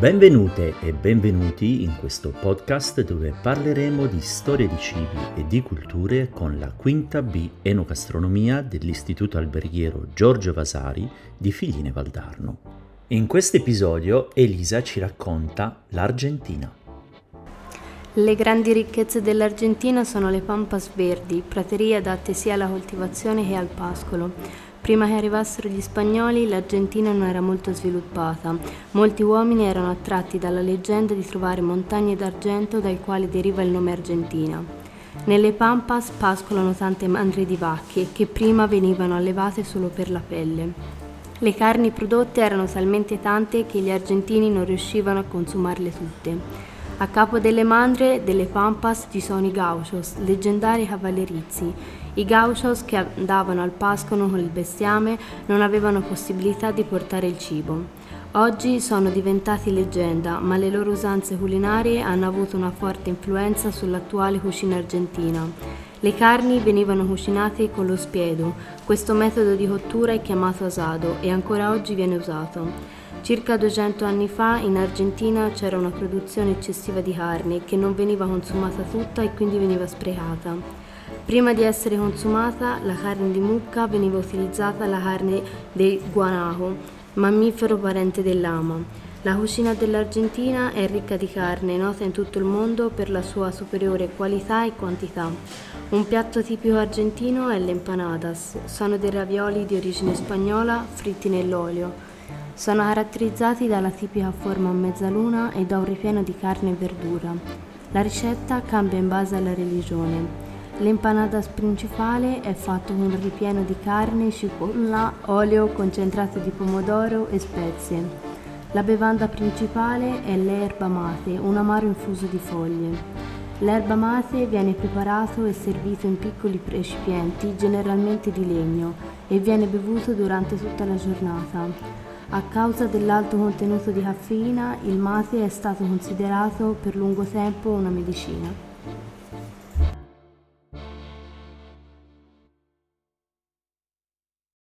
Benvenute e benvenuti in questo podcast dove parleremo di storia di cibi e di culture con la quinta B Enogastronomia dell'Istituto Alberghiero Giorgio Vasari di Figline Valdarno. In questo episodio Elisa ci racconta l'Argentina. Le grandi ricchezze dell'Argentina sono le pampas verdi, praterie adatte sia alla coltivazione che al pascolo. Prima che arrivassero gli spagnoli, l'Argentina non era molto sviluppata. Molti uomini erano attratti dalla leggenda di trovare montagne d'argento dai quali deriva il nome Argentina. Nelle pampas pascolano tante mandrie di vacche che prima venivano allevate solo per la pelle. Le carni prodotte erano talmente tante che gli argentini non riuscivano a consumarle tutte. A capo delle mandrie delle pampas ci sono i gauchos, leggendari cavallerizi, i gauchos che andavano al pascolo con il bestiame non avevano possibilità di portare il cibo. Oggi sono diventati leggenda, ma le loro usanze culinarie hanno avuto una forte influenza sull'attuale cucina argentina. Le carni venivano cucinate con lo spiedo. Questo metodo di cottura è chiamato asado e ancora oggi viene usato. Circa 200 anni fa in Argentina c'era una produzione eccessiva di carne che non veniva consumata tutta e quindi veniva sprecata. Prima di essere consumata, la carne di mucca veniva utilizzata la carne del guanaco, mammifero parente dell'ama. La cucina dell'Argentina è ricca di carne, nota in tutto il mondo per la sua superiore qualità e quantità. Un piatto tipico argentino è l'empanadas. Sono dei ravioli di origine spagnola fritti nell'olio. Sono caratterizzati dalla tipica forma a mezzaluna e da un ripieno di carne e verdura. La ricetta cambia in base alla religione. L'empanadas principale è fatto con un ripieno di carne, cipolla, olio, concentrato di pomodoro e spezie. La bevanda principale è l'erba mate, un amaro infuso di foglie. L'erba mate viene preparato e servito in piccoli recipienti, generalmente di legno, e viene bevuto durante tutta la giornata. A causa dell'alto contenuto di caffeina, il mate è stato considerato per lungo tempo una medicina.